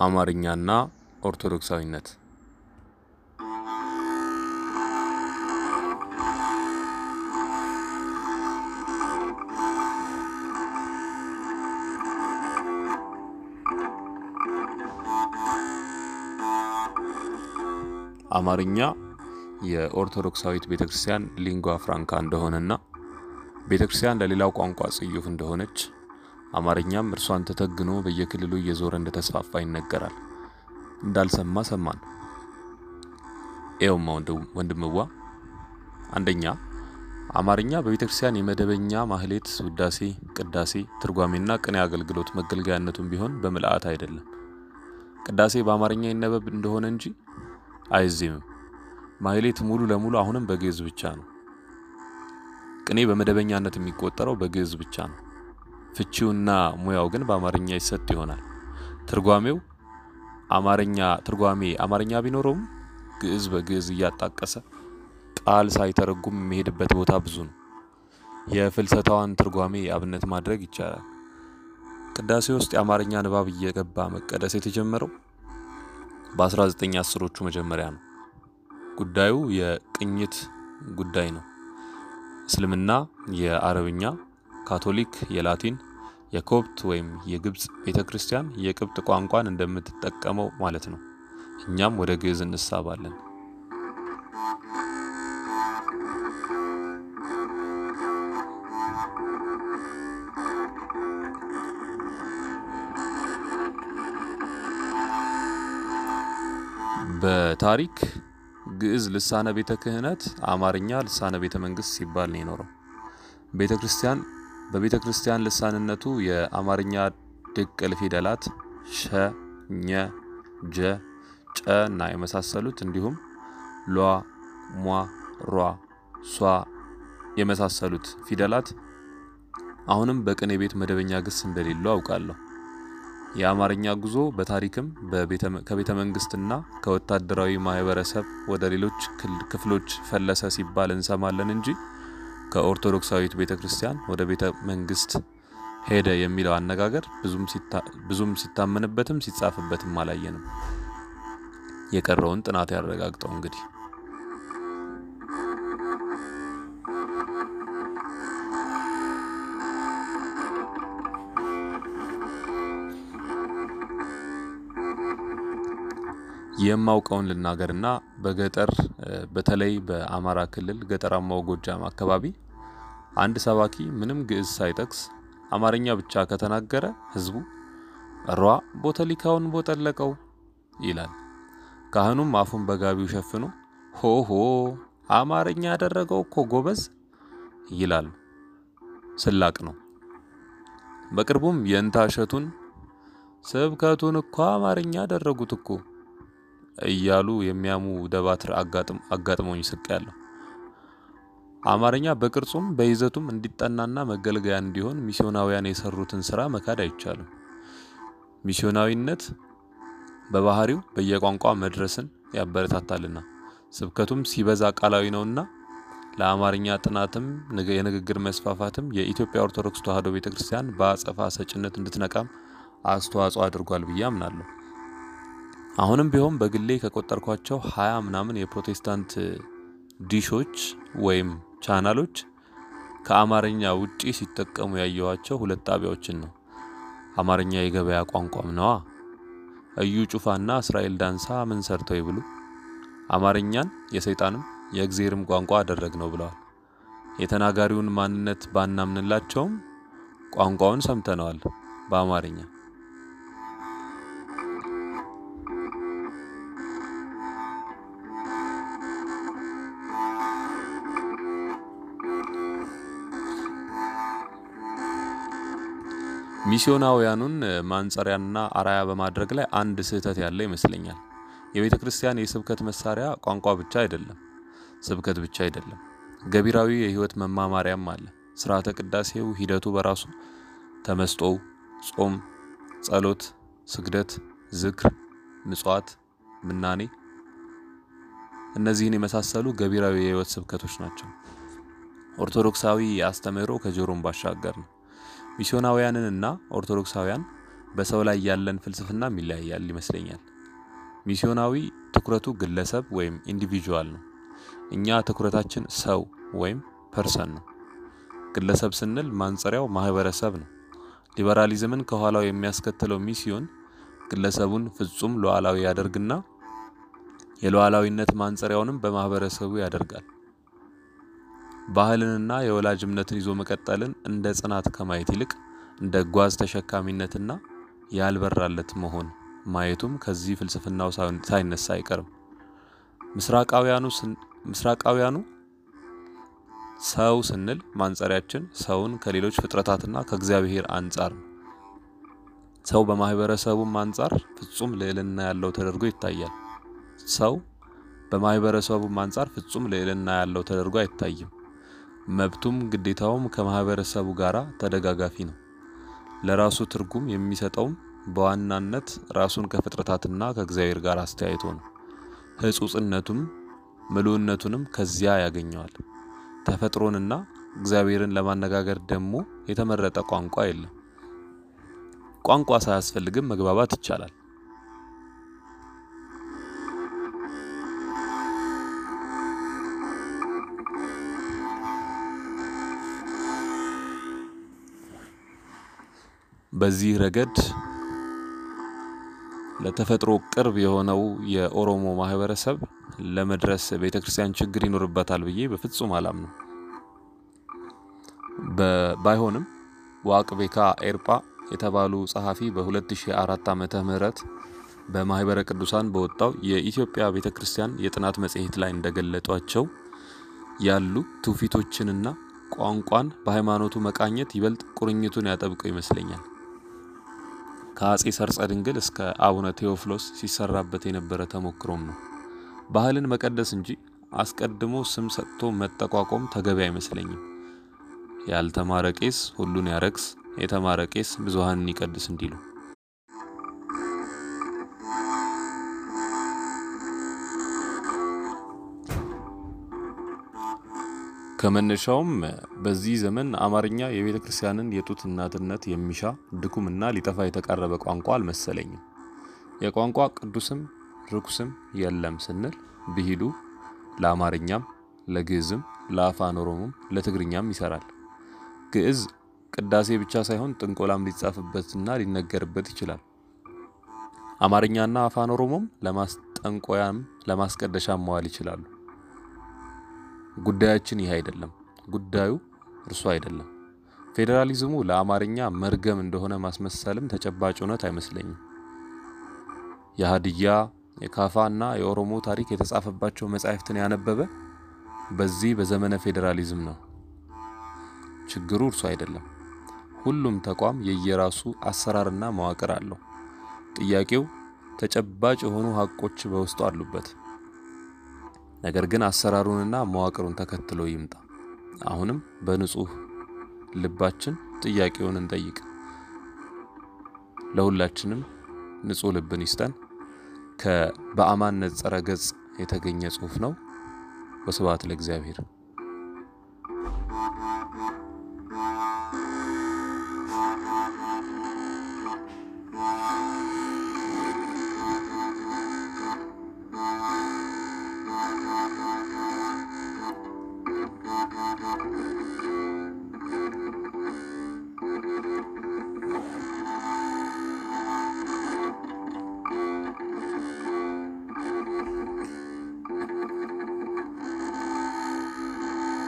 አማርኛና ኦርቶዶክሳዊነት። አማርኛ የኦርቶዶክሳዊት ቤተ ክርስቲያን ሊንጓ ፍራንካ እንደሆነና ቤተ ለሌላው ቋንቋ ጽዩፍ እንደሆነች አማርኛም እርሷን ተተግኖ በየክልሉ እየዞረ እንደተስፋፋ ይነገራል። እንዳልሰማ ሰማን። ኤውማ ወንድምዋ፣ አንደኛ አማርኛ በቤተ ክርስቲያን የመደበኛ ማህሌት፣ ውዳሴ፣ ቅዳሴ፣ ትርጓሜና ቅኔ አገልግሎት መገልገያነቱም ቢሆን በምልአት አይደለም። ቅዳሴ በአማርኛ ይነበብ እንደሆነ እንጂ አይዜምም። ማህሌት ሙሉ ለሙሉ አሁንም በግዕዝ ብቻ ነው። ቅኔ በመደበኛነት የሚቆጠረው በግዕዝ ብቻ ነው። ፍቺውና ሙያው ግን በአማርኛ ይሰጥ ይሆናል። ትርጓሜው አማርኛ ትርጓሜ አማርኛ ቢኖረውም ግዕዝ በግዕዝ እያጣቀሰ ቃል ሳይተረጉም የሚሄድበት ቦታ ብዙ ነው። የፍልሰታዋን ትርጓሜ አብነት ማድረግ ይቻላል። ቅዳሴ ውስጥ የአማርኛ ንባብ እየገባ መቀደስ የተጀመረው በ1910ዎቹ መጀመሪያ ነው። ጉዳዩ የቅኝት ጉዳይ ነው። እስልምና የአረብኛ፣ ካቶሊክ የላቲን፣ የኮፕት ወይም የግብፅ ቤተ ክርስቲያን የቅብጥ ቋንቋን እንደምትጠቀመው ማለት ነው። እኛም ወደ ግዕዝ እንሳባለን። በታሪክ ግዕዝ ልሳነ ቤተ ክህነት፣ አማርኛ ልሳነ ቤተ መንግስት ሲባል ነው የኖረው። ቤተ ክርስቲያን በቤተ ክርስቲያን ልሳንነቱ የአማርኛ ድቅል ፊደላት ሸ፣ ኘ፣ ጀ፣ ጨ እና የመሳሰሉት እንዲሁም ሏ፣ ሟ፣ ሯ፣ ሷ የመሳሰሉት ፊደላት አሁንም በቅኔ ቤት መደበኛ ግስ እንደሌለው አውቃለሁ። የአማርኛ ጉዞ በታሪክም ከቤተ መንግስትና ከወታደራዊ ማህበረሰብ ወደ ሌሎች ክፍሎች ፈለሰ ሲባል እንሰማለን እንጂ ከኦርቶዶክሳዊት ቤተ ክርስቲያን ወደ ቤተ መንግስት ሄደ የሚለው አነጋገር ብዙም ሲታመንበትም ሲጻፍበትም አላየንም። የቀረውን ጥናት ያረጋግጠው እንግዲህ። የማውቀውን ልናገርና በገጠር በተለይ በአማራ ክልል ገጠራማው ጎጃም አካባቢ አንድ ሰባኪ ምንም ግዕዝ ሳይጠቅስ አማርኛ ብቻ ከተናገረ ህዝቡ ሯ ቦተሊካውን ቦጠለቀው ይላል። ካህኑም አፉን በጋቢው ሸፍኖ ሆሆ አማርኛ ያደረገው እኮ ጎበዝ ይላል። ስላቅ ነው። በቅርቡም የእንታ እሸቱን ስብከቱን እኮ አማርኛ ያደረጉት እኮ እያሉ የሚያሙ ደባትር አጋጥሞኝ ስቅ ያለሁ። አማርኛ በቅርጹም በይዘቱም እንዲጠናና መገልገያ እንዲሆን ሚስዮናውያን የሰሩትን ስራ መካድ አይቻልም። ሚስዮናዊነት በባህሪው በየቋንቋ መድረስን ያበረታታልና ስብከቱም ሲበዛ ቃላዊ ነውና ለአማርኛ ጥናትም የንግግር መስፋፋትም የኢትዮጵያ ኦርቶዶክስ ተዋሕዶ ቤተ ክርስቲያን በአጸፋ ሰጭነት እንድትነቃም አስተዋጽኦ አድርጓል ብዬ አምናለሁ። አሁንም ቢሆን በግሌ ከቆጠርኳቸው ሀያ ምናምን የፕሮቴስታንት ዲሾች ወይም ቻናሎች ከአማርኛ ውጪ ሲጠቀሙ ያየኋቸው ሁለት ጣቢያዎችን ነው። አማርኛ የገበያ ቋንቋም ነዋ። እዩ ጩፋና እስራኤል ዳንሳ ምን ሰርተው ይብሉ፣ አማርኛን የሰይጣንም የእግዜርም ቋንቋ አደረግ ነው ብለዋል። የተናጋሪውን ማንነት ባናምንላቸውም ቋንቋውን ሰምተነዋል በአማርኛ ሚስዮናውያኑን ማንጸሪያና አራያ በማድረግ ላይ አንድ ስህተት ያለ ይመስለኛል። የቤተ ክርስቲያን የስብከት መሳሪያ ቋንቋ ብቻ አይደለም፣ ስብከት ብቻ አይደለም፣ ገቢራዊ የህይወት መማማሪያም አለ። ስርዓተ ቅዳሴው ሂደቱ በራሱ ተመስጦው፣ ጾም፣ ጸሎት፣ ስግደት፣ ዝክር፣ ምጽዋት፣ ምናኔ እነዚህን የመሳሰሉ ገቢራዊ የህይወት ስብከቶች ናቸው። ኦርቶዶክሳዊ አስተምህሮ ከጆሮም ባሻገር ነው። ሚስዮናውያንንና ኦርቶዶክሳውያን በሰው ላይ ያለን ፍልስፍናም ይለያያል ይመስለኛል። ሚስዮናዊ ትኩረቱ ግለሰብ ወይም individual ነው። እኛ ትኩረታችን ሰው ወይም person ነው። ግለሰብ ስንል ማንጸሪያው ማህበረሰብ ነው። ሊበራሊዝምን ከኋላው የሚያስከትለው ሚስዮን ግለሰቡን ፍጹም ሉዓላዊ ያደርግና የሉዓላዊነት ማንጸሪያውንም በማህበረሰቡ ያደርጋል። ባህልንና የወላጅ እምነትን ይዞ መቀጠልን እንደ ጽናት ከማየት ይልቅ እንደ ጓዝ ተሸካሚነትና ያልበራለት መሆን ማየቱም ከዚህ ፍልስፍናው ሳይነሳ አይቀርም። ምስራቃውያኑ ሰው ስንል ማንጸሪያችን ሰውን ከሌሎች ፍጥረታትና ከእግዚአብሔር አንጻር ነው። ሰው በማህበረሰቡም አንጻር ፍጹም ልዕልና ያለው ተደርጎ ይታያል። ሰው በማህበረሰቡም አንጻር ፍጹም ልዕልና ያለው ተደርጎ አይታይም። መብቱም ግዴታውም ከማህበረሰቡ ጋር ተደጋጋፊ ነው። ለራሱ ትርጉም የሚሰጠውም በዋናነት ራሱን ከፍጥረታትና ከእግዚአብሔር ጋር አስተያይቶ ነው። ሕጹጽነቱም ምሉዕነቱንም ከዚያ ያገኘዋል። ተፈጥሮንና እግዚአብሔርን ለማነጋገር ደግሞ የተመረጠ ቋንቋ የለም። ቋንቋ ሳያስፈልግም መግባባት ይቻላል። በዚህ ረገድ ለተፈጥሮ ቅርብ የሆነው የኦሮሞ ማህበረሰብ ለመድረስ ቤተ ክርስቲያን ችግር ይኖርበታል ብዬ በፍጹም አላምነው። ባይሆንም ዋቅቤካ ኤርጳ የተባሉ ጸሐፊ በ2004 ዓመተ ምህረት በማህበረ ቅዱሳን በወጣው የኢትዮጵያ ቤተ ክርስቲያን የጥናት መጽሔት ላይ እንደገለጧቸው ያሉ ትውፊቶችንና ቋንቋን በሃይማኖቱ መቃኘት ይበልጥ ቁርኝቱን ያጠብቀው ይመስለኛል። ከአጼ ሰርጸ ድንግል እስከ አቡነ ቴዎፍሎስ ሲሰራበት የነበረ ተሞክሮም ነው። ባህልን መቀደስ እንጂ አስቀድሞ ስም ሰጥቶ መጠቋቆም ተገቢ አይመስለኝም። ያልተማረ ቄስ ሁሉን ያረክስ፣ የተማረ ቄስ ብዙሃንን ይቀድስ እንዲሉ ከመነሻውም በዚህ ዘመን አማርኛ የቤተ ክርስቲያንን የጡት እናትነት የሚሻ ድኩምና ሊጠፋ የተቃረበ ቋንቋ አልመሰለኝም። የቋንቋ ቅዱስም ርኩስም የለም ስንል ብሂሉ ለአማርኛም፣ ለግዕዝም፣ ለአፋን ኦሮሞም፣ ለትግርኛም ይሰራል። ግዕዝ ቅዳሴ ብቻ ሳይሆን ጥንቆላም ሊጻፍበትና ሊነገርበት ይችላል። አማርኛና አፋን ኦሮሞም ለማስጠንቆያም ለማስቀደሻም መዋል ይችላሉ። ጉዳያችን ይህ አይደለም። ጉዳዩ እርሱ አይደለም። ፌዴራሊዝሙ ለአማርኛ መርገም እንደሆነ ማስመሰልም ተጨባጭ እውነት አይመስለኝም። የሀዲያ የካፋ እና የኦሮሞ ታሪክ የተጻፈባቸው መጻሕፍትን ያነበበ በዚህ በዘመነ ፌዴራሊዝም ነው። ችግሩ እርሱ አይደለም። ሁሉም ተቋም የየራሱ አሰራርና መዋቅር አለው። ጥያቄው ተጨባጭ የሆኑ ሀቆች በውስጡ አሉበት። ነገር ግን አሰራሩንና መዋቅሩን ተከትሎ ይምጣ። አሁንም በንጹህ ልባችን ጥያቄውን እንጠይቅ። ለሁላችንም ንጹህ ልብን ይስጠን። ከበአማን ነጸረ ገጽ የተገኘ ጽሑፍ ነው። ወስብሐት ለእግዚአብሔር።